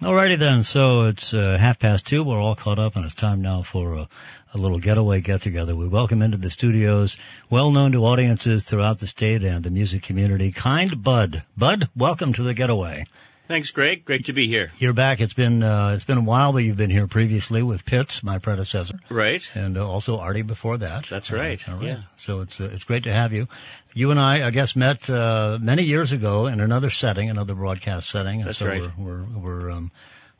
Alrighty then, so it's uh, half past two. We're all caught up, and it's time now for a, a little getaway get together. We welcome into the studios, well known to audiences throughout the state and the music community, Kind Bud. Bud, welcome to the getaway. Thanks, Greg. Great to be here. You're back. It's been uh, it's been a while, but you've been here previously with Pitts, my predecessor, Right. and uh, also Artie before that. That's right, all right. yeah. So it's uh, it's great to have you. You and I, I guess, met uh, many years ago in another setting, another broadcast setting. and That's so right. We're we're we're, um,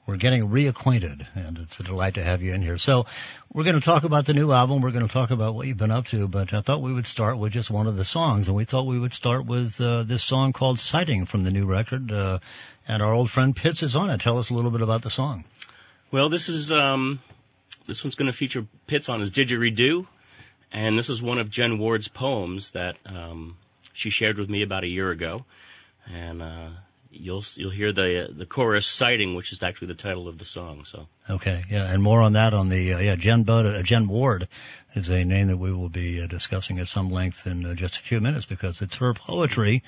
we're getting reacquainted, and it's a delight to have you in here. So we're going to talk about the new album. We're going to talk about what you've been up to, but I thought we would start with just one of the songs, and we thought we would start with uh, this song called "Sighting" from the new record. Uh, and our old friend Pitts is on it. Tell us a little bit about the song. Well, this is um, this one's going to feature Pitts on his didgeridoo, and this is one of Jen Ward's poems that um, she shared with me about a year ago, and uh, you'll you'll hear the the chorus "Sighting," which is actually the title of the song. So Okay, yeah, and more on that on the uh, yeah Jen Bud, uh, Jen Ward is a name that we will be uh, discussing at some length in uh, just a few minutes because it's her poetry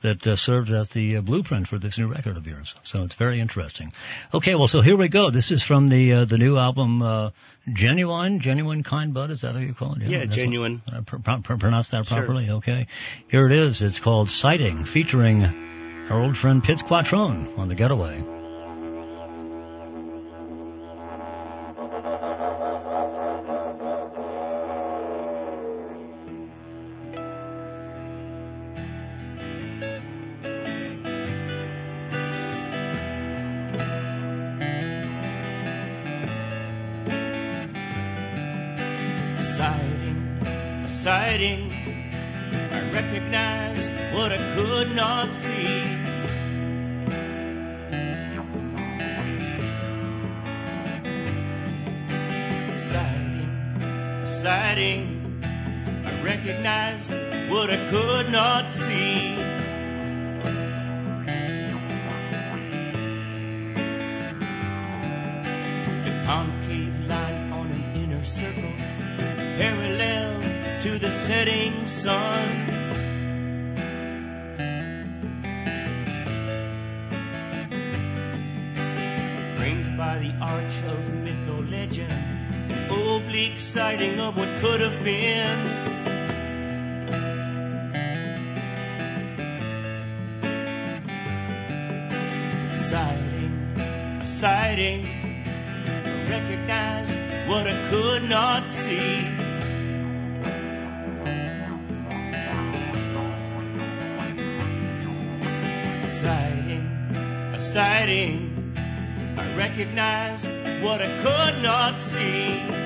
that uh, served as the uh, blueprint for this new record of yours. So it's very interesting. Okay, well, so here we go. This is from the uh, the new album, uh, Genuine, Genuine Kind Bud. Is that how you call it? yeah, what- genuine. uh, pr- pr- pr- pronounce that Sure. properly. Okay, here it is. It's called Sighting, featuring our old friend Pitts Quattrone on the Getaway. sighting, sighting. Recognize what I could not see. Sighting, sighting. I recognize what I could not see. The concave light on an inner circle parallel to the setting sun. By the arch of myth or legend, an oblique sighting of what could have been. Sighting, sighting, recognize what I could not see. sighting, a sighting. Recognize what I could not see.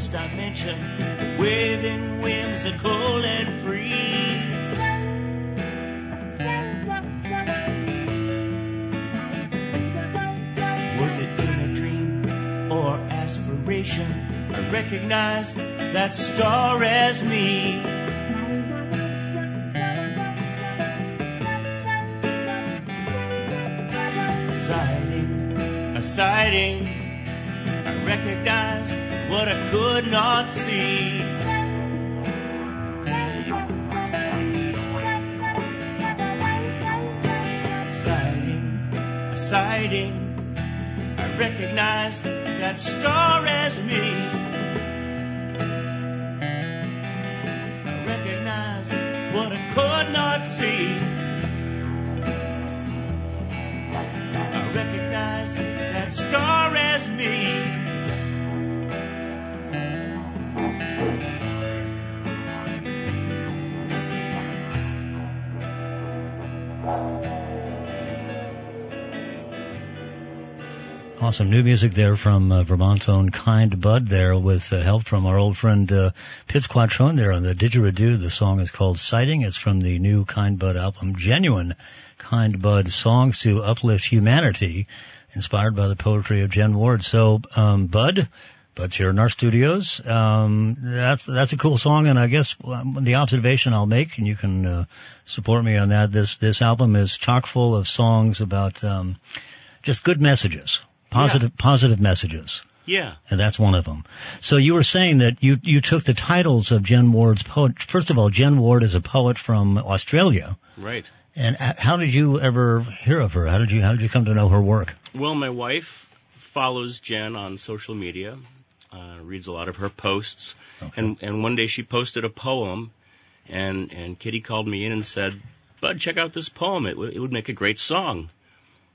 Farthest dimension, waving whimsical and free. Was it in a dream or aspiration? I recognized that star as me. Sighting, a sighting. I recognized what I could not see. Sighting, sighting. I recognized that star as me. I recognized what I could not see. I recognize that star as me. Awesome new music there from uh, Vermont's own Kind Bud there with uh, help from our old friend uh, Pitts Quattrone there on the didgeridoo. The song is called Sighting. It's from the new Kind Bud album, Genuine Kind Bud Songs to Uplift Humanity, inspired by the poetry of Jen Ward. So, um, Bud, Bud's here in our studios. Um, that's that's a cool song, and I guess um, the observation I'll make, and you can uh, support me on that. This this album is chock full of songs about um, just good messages positive positive messages. Yeah. And that's one of them. So you were saying that you you took the titles of Jen Ward's poet. First of all, Jen Ward is a poet from Australia. Right. And how did you ever hear of her? How did you how did you come to know her work? Well, my wife follows Jen on social media, uh, reads a lot of her posts, Okay. and and one day she posted a poem, and and Kitty called me in and said, "Bud, check out this poem. It w- it would make a great song."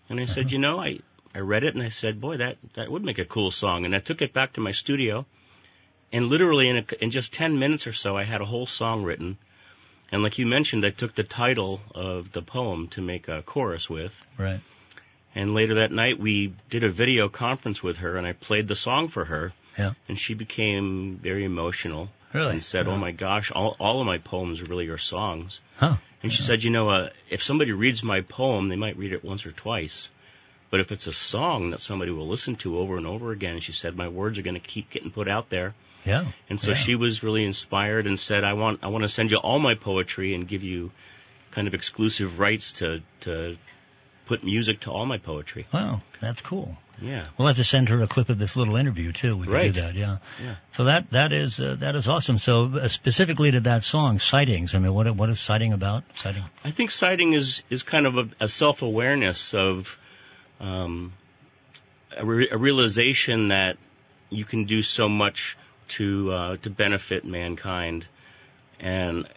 And I said, "You know, I I read it and I said, boy, that that would make a cool song." And I took it back to my studio, and literally in a, in just ten minutes or so, I had a whole song written. And like you mentioned, I took the title of the poem to make a chorus with. Right. And later that night, we did a video conference with her, and I played the song for her. Yeah. And she became very emotional Really? and said, Yeah. "Oh my gosh, all all of my poems really are songs." Huh. And she said, "You know, uh, if somebody reads my poem, they might read it once or twice." But if it's a song that somebody will listen to over and over again, she said, my words are going to keep getting put out there. Yeah. And so Yeah. she was really inspired and said, I want, I want to send you all my poetry and give you kind of exclusive rights to, to put music to all my poetry. Wow, that's cool. Yeah. We'll have to send her a clip of this little interview too. We can Right. do that. Yeah. Yeah. So that that is uh, that is awesome. So uh, specifically to that song, sightings. I mean, what what is sighting about? Sighting. I think sighting is, is kind of a, a self-awareness of, um, a, re- a realization that you can do so much to, uh, to benefit mankind. And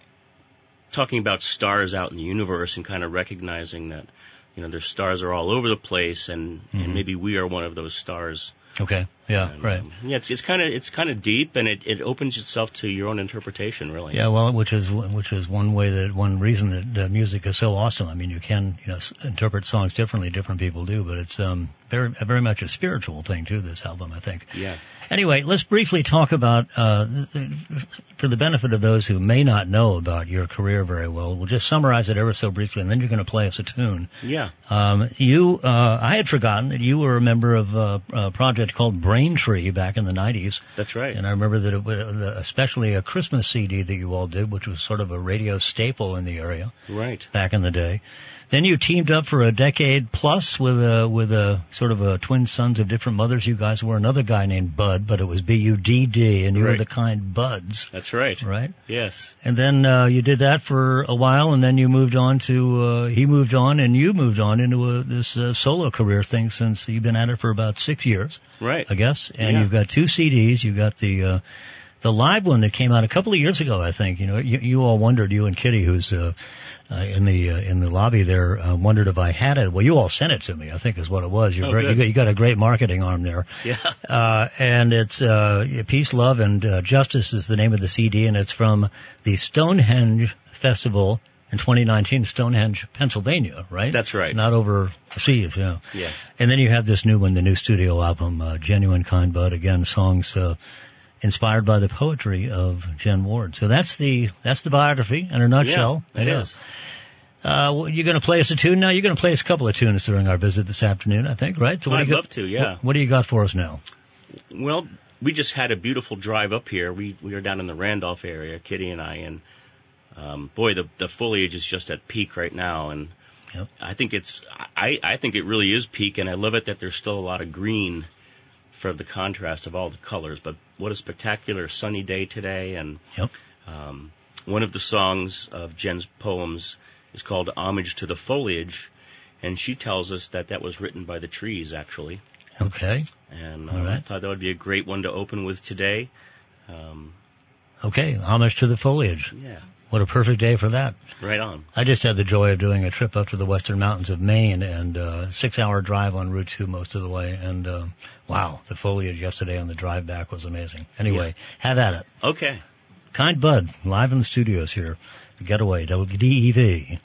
talking about stars out in the universe and kind of recognizing that, you know, their stars are all over the place and, Mhm. and maybe we are one of those stars. Okay. Yeah. And, right. um, yeah, it's, it's kind of, it's kind of deep and it, it opens itself to your own interpretation, really. Yeah, well, which is which is one way that one reason that the music is so awesome. I mean, you can you know s- interpret songs differently, different people do, but it's um very very much a spiritual thing too. This album, I think. Yeah. Anyway, let's briefly talk about uh, for the benefit of those who may not know about your career very well. We'll just summarize it ever so briefly, and then you're going to play us a tune. Yeah. Um, you, uh, I had forgotten that you were a member of a, a project called Braintree back in the '90s. That's right. And I remember that it was especially a Christmas CD that you all did, which was sort of a radio staple in the area Right. back in the day. Then you teamed up for a decade plus with a with a sort of a twin sons of different mothers. You guys were another guy named Bud, but it was B U D D, and you were the kind Buds, That's right. right? Yes. And then uh, you did that for a while, and then you moved on to uh, he moved on, and you moved on into a, this uh, solo career thing since you've been at it for about six years. Right. I guess. And Yeah. you've got two CDs. You got the uh, the live one that came out a couple of years ago, I think. You know, you, you all wondered, you and Kitty, who's uh, uh, in the uh, in the lobby there, uh, wondered if I had it. Well, you all sent it to me. I think is what it was. You're Oh, great. You got, you got a great marketing arm there. Yeah. Uh, and it's uh, Peace, Love, and uh, Justice is the name of the CD, and it's from the Stonehenge Festival in 2019, Stonehenge, Pennsylvania, right? That's right. Not overseas, yeah. Yes. And then you have this new one, the new studio album, uh, Genuine Kind Bud. Again, songs uh, inspired by the poetry of Jen Ward. So that's the that's the biography in a nutshell. Yeah, it Yeah. is. Uh, well, you're going to play us a tune now. You're going to play us a couple of tunes during our visit this afternoon, I think, right? So what do I'd you got- love to, yeah. What, what do you got for us now? Well, we just had a beautiful drive up here. We we are down in the Randolph area, Kitty and I, and um, boy, the the foliage is just at peak right now, and Yep. I think it's I I think it really is peak, and I love it that there's still a lot of green for the contrast of all the colors. But what a spectacular sunny day today, and Yep. um, one of the songs of Jen's poems is called "Homage to the Foliage." And she tells us that that was written by the trees, actually. Okay. And uh, I thought that would be a great one to open with today. Um, Okay. Homage to the foliage. yeah. What a perfect day for that. Right on. I just had the joy of doing a trip up to the western mountains of Maine and uh, six hour drive on Route 2 most of the way. And uh, wow, the foliage yesterday on the drive back was amazing. Anyway, have at it. Okay. Kind Bud, live in the studios here. The Getaway, WDEV.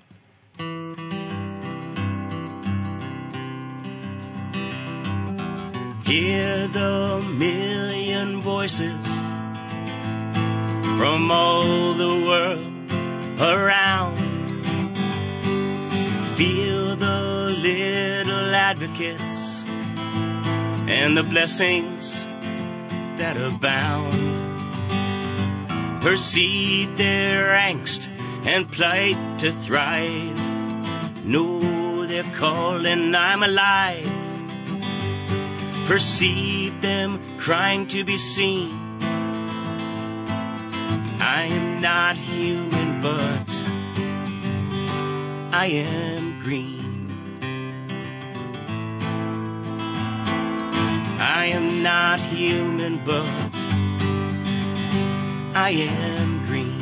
Hear the million voices from all the world around. Feel the little advocates and the blessings that abound. Perceive their angst and plight to thrive. Know their call and I'm alive. Perceive them crying to be seen. I am not human, but I am green. I am not human, but I am green.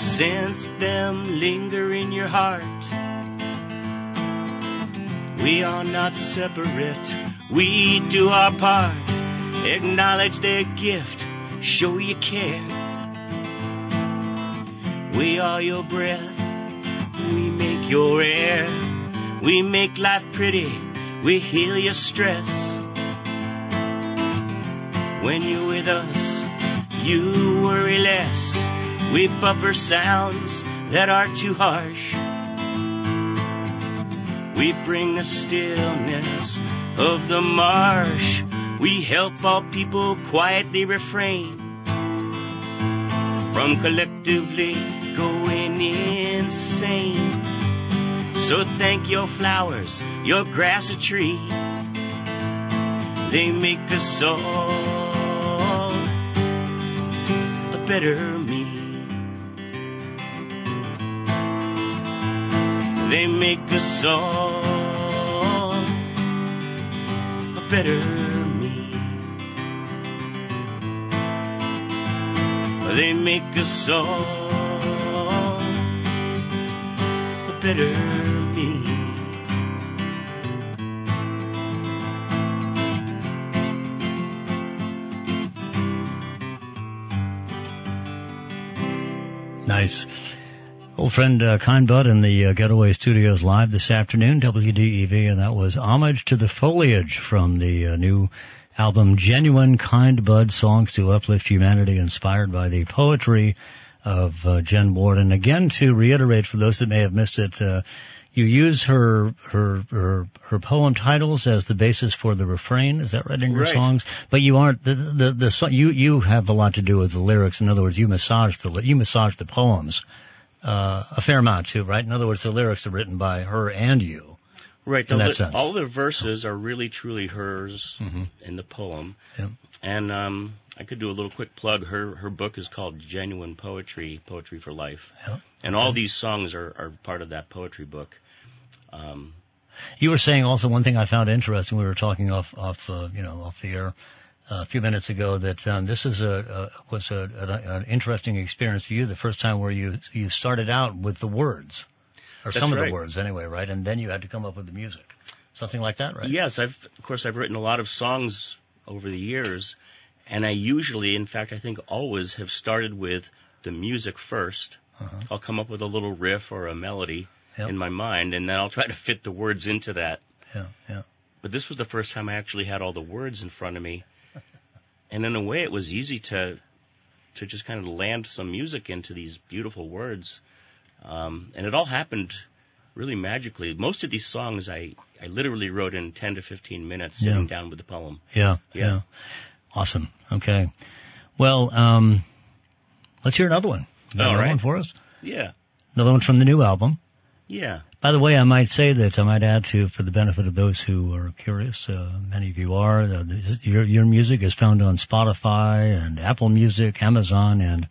Sense them linger in your heart. We are not separate. We do our part. Acknowledge their gift. Show you care. We are your breath. We make your air. We make life pretty. We heal your stress. When you're with us, you worry less. We buffer sounds that are too harsh. We bring the stillness of the marsh. We help all people quietly refrain from collectively going insane. So thank your flowers, your grass, a tree. They make us all a better They make us all a better me. They make us all a better me. Nice. Old friend uh, Kind Bud in the uh, Getaway Studios live this afternoon, WDEV, and that was Homage to the Foliage from the uh, new album Genuine Kind Bud Songs to Uplift Humanity, inspired by the poetry of uh, Jen Ward. And again, to reiterate for those that may have missed it, uh, you use her her her her poem titles as the basis for the refrain. Is that right in your Right. songs? But you aren't the the the so, you you have a lot to do with the lyrics. In other words, you massage the you massage the poems uh, a fair amount too, right? In other words, the lyrics are written by her and you. Right. The that li- sense. all the verses are really truly hers Mhm. in the poem. Yep. And um, I could do a little quick plug. Her her book is called Genuine Poetry, Poetry for Life. Yep. And all these songs are, are part of that poetry book. Um, You were saying also one thing I found interesting. We were talking off off uh, you know off the air a few minutes ago that um, this is a, a was a, a, an interesting experience for you. The first time where you you started out with the words, or That's some of the words anyway, right? And then you had to come up with the music, something like that, right? Yes, I've of course I've written a lot of songs over the years, and I usually, in fact, I think always have started with the music 1st Uh-huh. I'll come up with a little riff or a melody Yep. in my mind, and then I'll try to fit the words into that. Yeah, yeah. But this was the first time I actually had all the words in front of me, and in a way, it was easy to to just kind of land some music into these beautiful words, um, and it all happened really magically. Most of these songs I I literally wrote in 10 to 15 minutes, sitting Yeah. down with the poem. Yeah, Yeah. yeah. Awesome. Okay. Well, um, let's hear another one. Got All another right. one for us? Yeah, Another one from the new album. Yeah. By the way, I might say that I might add to, for the benefit of those who are curious, uh, many of you are, uh, this- your, your music is found on Spotify and Apple Music, Amazon, and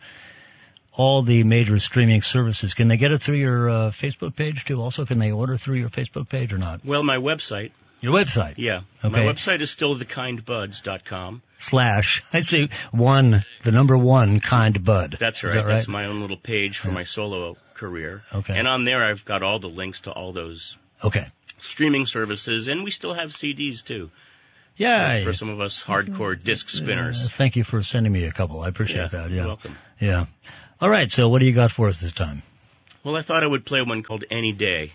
all the major streaming services. Can they get it through your uh, Facebook page too? Also, can they order through your Facebook page or not? Well, my website, Your website. Yeah. Okay. My website is still thekindbuds.com. Slash. I'd say one, the number one kind bud. That's right. that right? That's my own little page for my solo career. Okay. And on there, I've got all the links to all those okay. streaming services, and we still have CDs too Yeah. for some of us hardcore disc Uh, spinners. thank you for sending me a couple. I appreciate that. You're Yeah. welcome. Yeah. All right. So what do you got for us this time? Well, I thought I would play one called Any Day.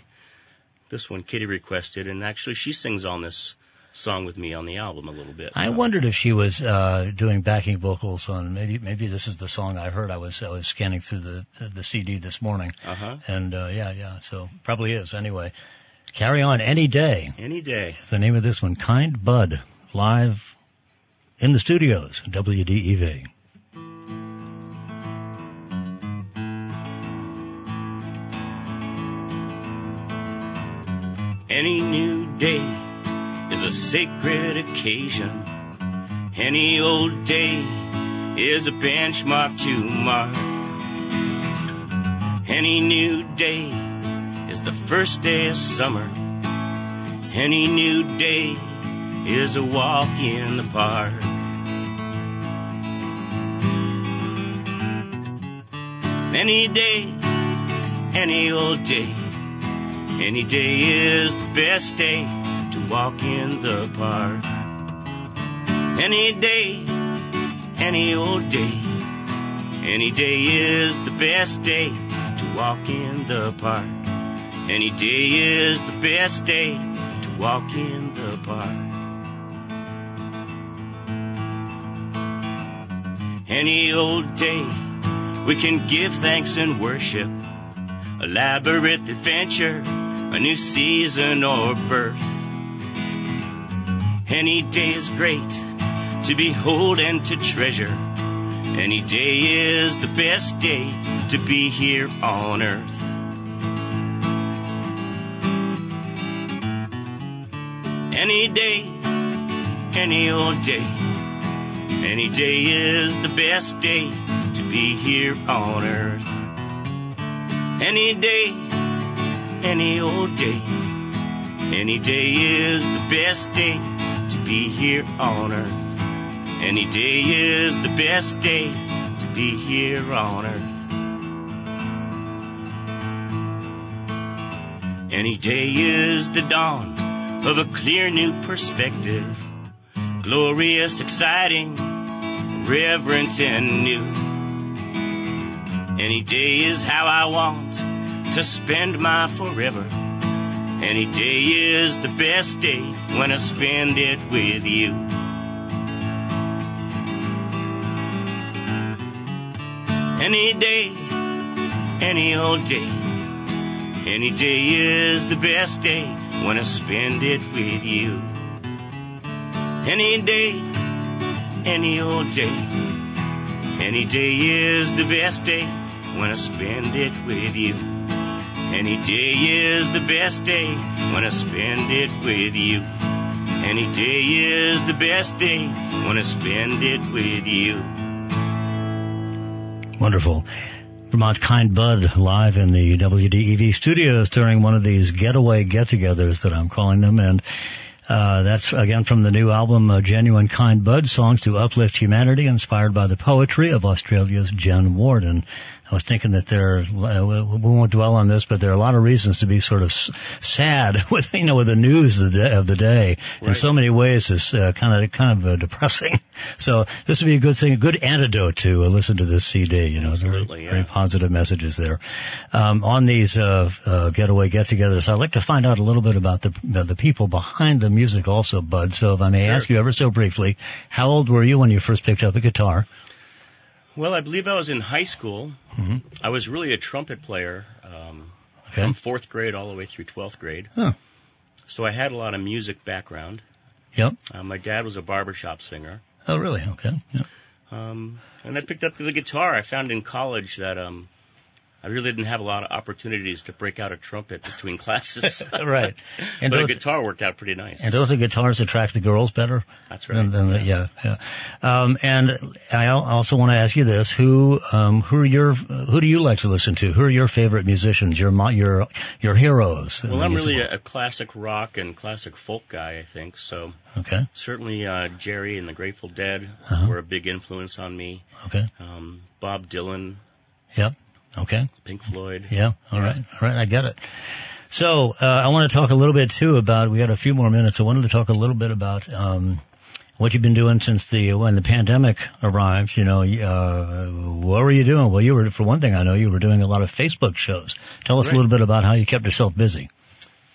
This one Kitty requested, and actually she sings on this song with me on the album a little bit. I so. wondered if she was uh, doing backing vocals on maybe maybe this is the song I heard. I was I was scanning through the the CD this morning, Uh-huh. and uh, yeah yeah. So probably is anyway. Carry on any day. Any Day. The name of this one, Kind Bud, live in the studios, E WDEV. Any new day is a sacred occasion. Any old day is a benchmark to mark. Any new day is the first day of summer. Any new day is a walk in the park. Any day, any old day. Any day is the best day walk in the park. Any day, any old day. Any day is the best day to walk in the park. Any day is the best day to walk in the park. Any old day, we can give thanks and worship. A labyrinth adventure, a new season or birth. Any day is great to behold and to treasure. Any day is the best day to be here on earth. Any day, any old day. Any day is the best day to be here on earth. Any day, any old day. Any day is the best day to be here on earth. Any day is the best day to be here on earth. Any day is the dawn of a clear new perspective. Glorious, exciting, reverent, and new. Any day is how I want to spend my forever. Any day is the best day when I spend it with you. Any day, any old day. Any day is the best day when I spend it with you. Any day, any old day. Any day is the best day when I spend it with you. Any day is the best day when I spend it with you. Any day is the best day when I spend it with you. Wonderful. Vermont's Kind Bud live in the WDEV studios during one of these getaway get-togethers that I'm calling them. And uh, that's again from the new album, uh, Genuine Kind Bud, Songs to Uplift Humanity, inspired by the poetry of Australia's Jen Ward. I was thinking that there, uh, we won't dwell on this, but there are a lot of reasons to be sort of sad with, you know, with the news of the day. Of the day. In so many ways, is uh, kind of kind of uh, depressing. So this would be a good thing, a good antidote to uh, listen to this CD. You know, very, yeah. very positive messages there. Um, on these uh, uh, getaway get-togethers, I'd like to find out a little bit about the the, the people behind the music, also, Bud. So, if I may Sure. ask you ever so briefly, how old were you when you first picked up a guitar? Well, I believe I was in high school. Mhm. I was really a trumpet player um, Okay. from fourth grade all the way through 12th grade. Huh. So I had a lot of music background. Yep. Uh, my dad was a barbershop singer. Oh, really? Okay. Yep. Um, and I picked up the guitar. I found in college that um, I really didn't have a lot of opportunities to break out a trumpet between classes. right. And but a guitar worked out pretty nice. and don't the guitars attract the girls better? That's right. Than, than the, yeah, yeah. Um, and I also want to ask you this: who, um, who are your, who do you like to listen to? Who are your favorite musicians? Your, your, your heroes? well, I'm really a, a classic rock and classic folk guy, I think. So okay, certainly uh, Jerry and the Grateful Dead Uh-huh. were a big influence on me. okay, Um, Bob Dylan, okay. Pink Floyd. Yeah. All right. All right. I get it. So uh, I want to talk a little bit too about. We got a few more minutes. I wanted to talk a little bit about um, what you've been doing since the when the pandemic arrived. You know, uh, what were you doing? Well, you were for one thing. I know you were doing a lot of Facebook shows. Tell us Right. a little bit about how you kept yourself busy.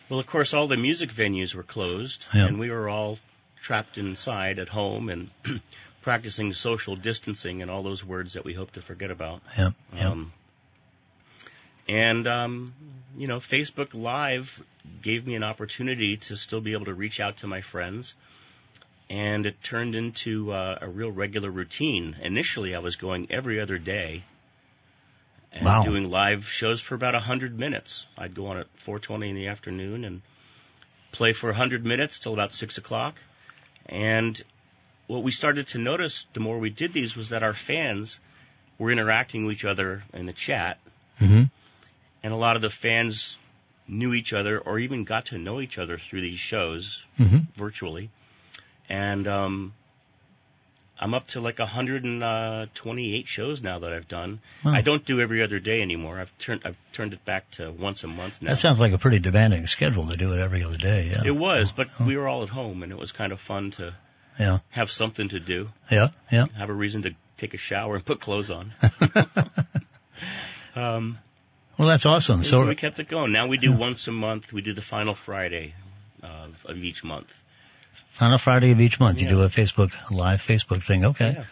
Well, of course, all the music venues were closed, Yeah. and we were all trapped inside at home and practicing social distancing and all those words that we hope to forget about. Yeah. Yeah. Um, and um, you know, Facebook Live gave me an opportunity to still be able to reach out to my friends, and it turned into uh, a real regular routine. Initially, I was going every other day. And Wow. doing live shows for about a hundred minutes. I'd go on at 4:20 in the afternoon and play for a hundred minutes till about six o'clock. And what we started to notice the more we did these was that our fans were interacting with each other in the chat, hmm and a lot of the fans knew each other or even got to know each other through these shows hmm virtually. And um, I'm up to like 128 shows now that I've done. Wow. I don't do every other day anymore. I've turned I've turned it back to once a month now. That sounds like a pretty demanding schedule to do it every other day. Yeah. it was, but we were all at home, and it was kind of fun to Yeah. have something to do, Yeah. Yeah. have a reason to take a shower and put clothes on. Um, well, that's awesome. so, So, we kept it going. Now we do once a month. We do the final Friday of, of each month. on a Friday of each month, you do a Facebook a live Facebook thing. Okay. Yeah.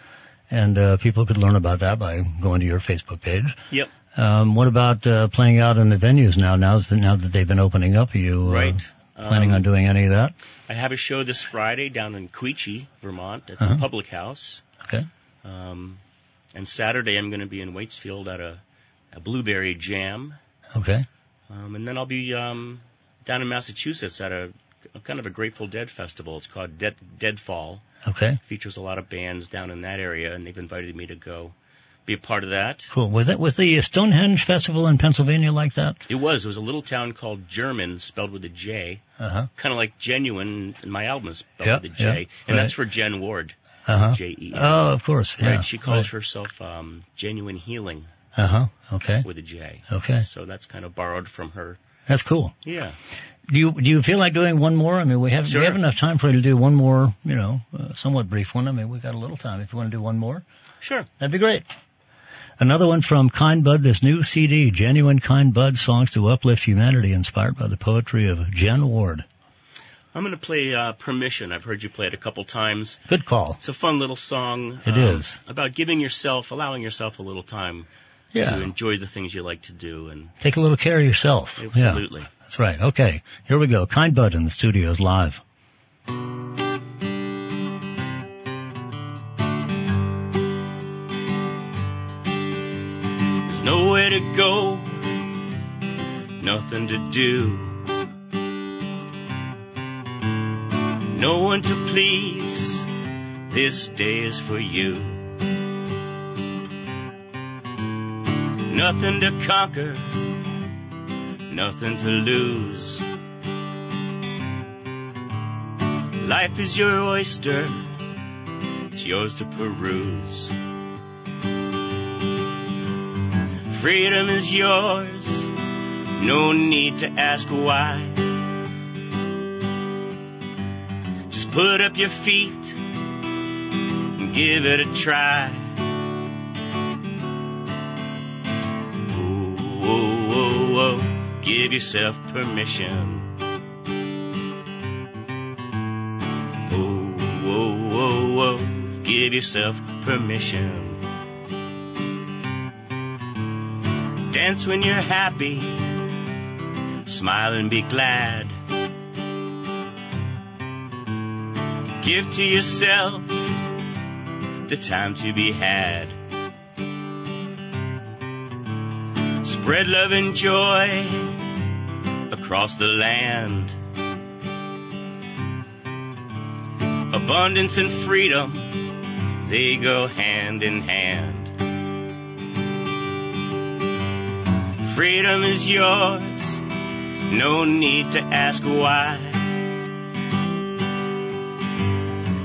And uh, people could learn about that by going to your Facebook page. Yep. Um, what about uh, playing out in the venues now? Now's the, now that they've been opening up, are you uh, Right. planning Um, on doing any of that? I have a show this Friday down in Quechee, Vermont, at Uh-huh. the Public House. Okay. Um, and Saturday I'm going to be in Waitsfield at a, a blueberry jam. Okay. Um, and then I'll be um, down in Massachusetts at a, a kind of a Grateful Dead festival. It's called Dead Deadfall. Okay. Features a lot of bands down in that area, and they've invited me to go be a part of that. Cool. Was that was the Stonehenge Festival in Pennsylvania like that? It was. It was a little town called Jermyn, spelled with a J, Uh huh. kind of like genuine. And my album is spelled Yeah, with a J, yeah, and right. that's for Jen Ward, Uh huh. J E. Oh, of course. Yeah. Right. She calls herself um, Genuine Healing Uh huh. Okay. with a J. Okay. So that's kind of borrowed from her. That's cool. Yeah. Do you do you feel like doing one more? I mean, we have Sure. we have enough time for you to do one more. You know, uh, somewhat brief one. I mean, we got a little time. If you want to do one more, Sure. that'd be great. Another one from Kind Bud, this new CD, Genuine Kind Bud Songs to Uplift Humanity, inspired by the poetry of Jen Ward. I'm going to play uh, Permission. I've heard you play it a couple times. Good call. It's a fun little song. It is is. About giving yourself, allowing yourself a little time to Yeah. enjoy the things you like to do. And Take a little care of yourself. Yeah. absolutely. That's right. Okay. Here we go. Kind Bud in the studios live. There's nowhere to go, nothing to do. No one to please, this day is for you. Nothing to conquer, nothing to lose. Life is your oyster, it's yours to peruse. Freedom is yours, no need to ask why. Just put up your feet and give it a try. Give yourself permission. Whoa, whoa, whoa, whoa. Give yourself permission. Dance when you're happy. Smile and be glad. Give to yourself the time to be had. Spread love and joy across the land. Abundance and freedom, they go hand in hand. Freedom is yours, no need to ask why.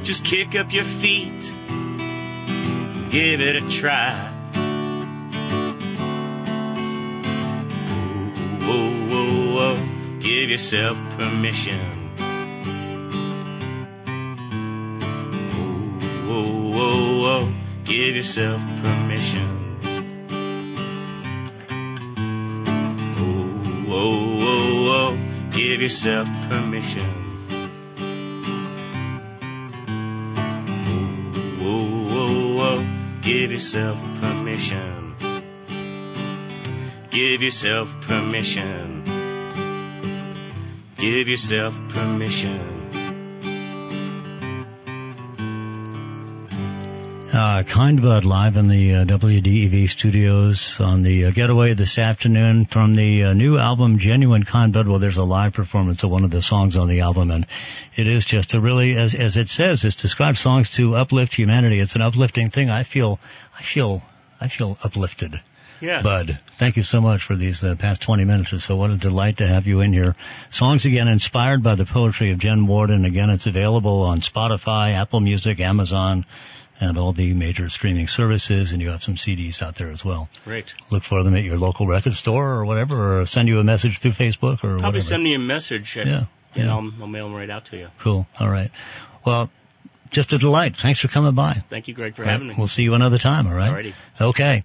Just kick up your feet, give it a try. Give yourself permission. Whoa, whoa, whoa, give yourself permission. Whoa, whoa, whoa, give yourself permission. Whoa, whoa, whoa, give yourself permission. Give yourself permission. Give yourself permission. Uh, Kind Bud live in the uh, WDEV studios on the uh, getaway this afternoon from the uh, new album Genuine Kind Bud. Well, there's a live performance of one of the songs on the album and it is just a really, as, as it says, it describes songs to uplift humanity. It's an uplifting thing. I feel, I feel, I feel uplifted. Yeah. Bud, thank you so much for these uh, past 20 minutes or so. What a delight to have you in here. Songs again inspired by the poetry of Jen Warden. Again, it's available on Spotify, Apple Music, Amazon, and all the major streaming services, and you have some CDs out there as well. Great. Look for them at your local record store or whatever, or send you a message through Facebook or Probably whatever. send me a message. and- Yeah, And yeah. I'll, I'll mail them right out to you. Cool. All right. Well, just a delight. Thanks for coming by. Thank you, Greg, for right. having me. We'll see you another time. All right. Alrighty. Okay.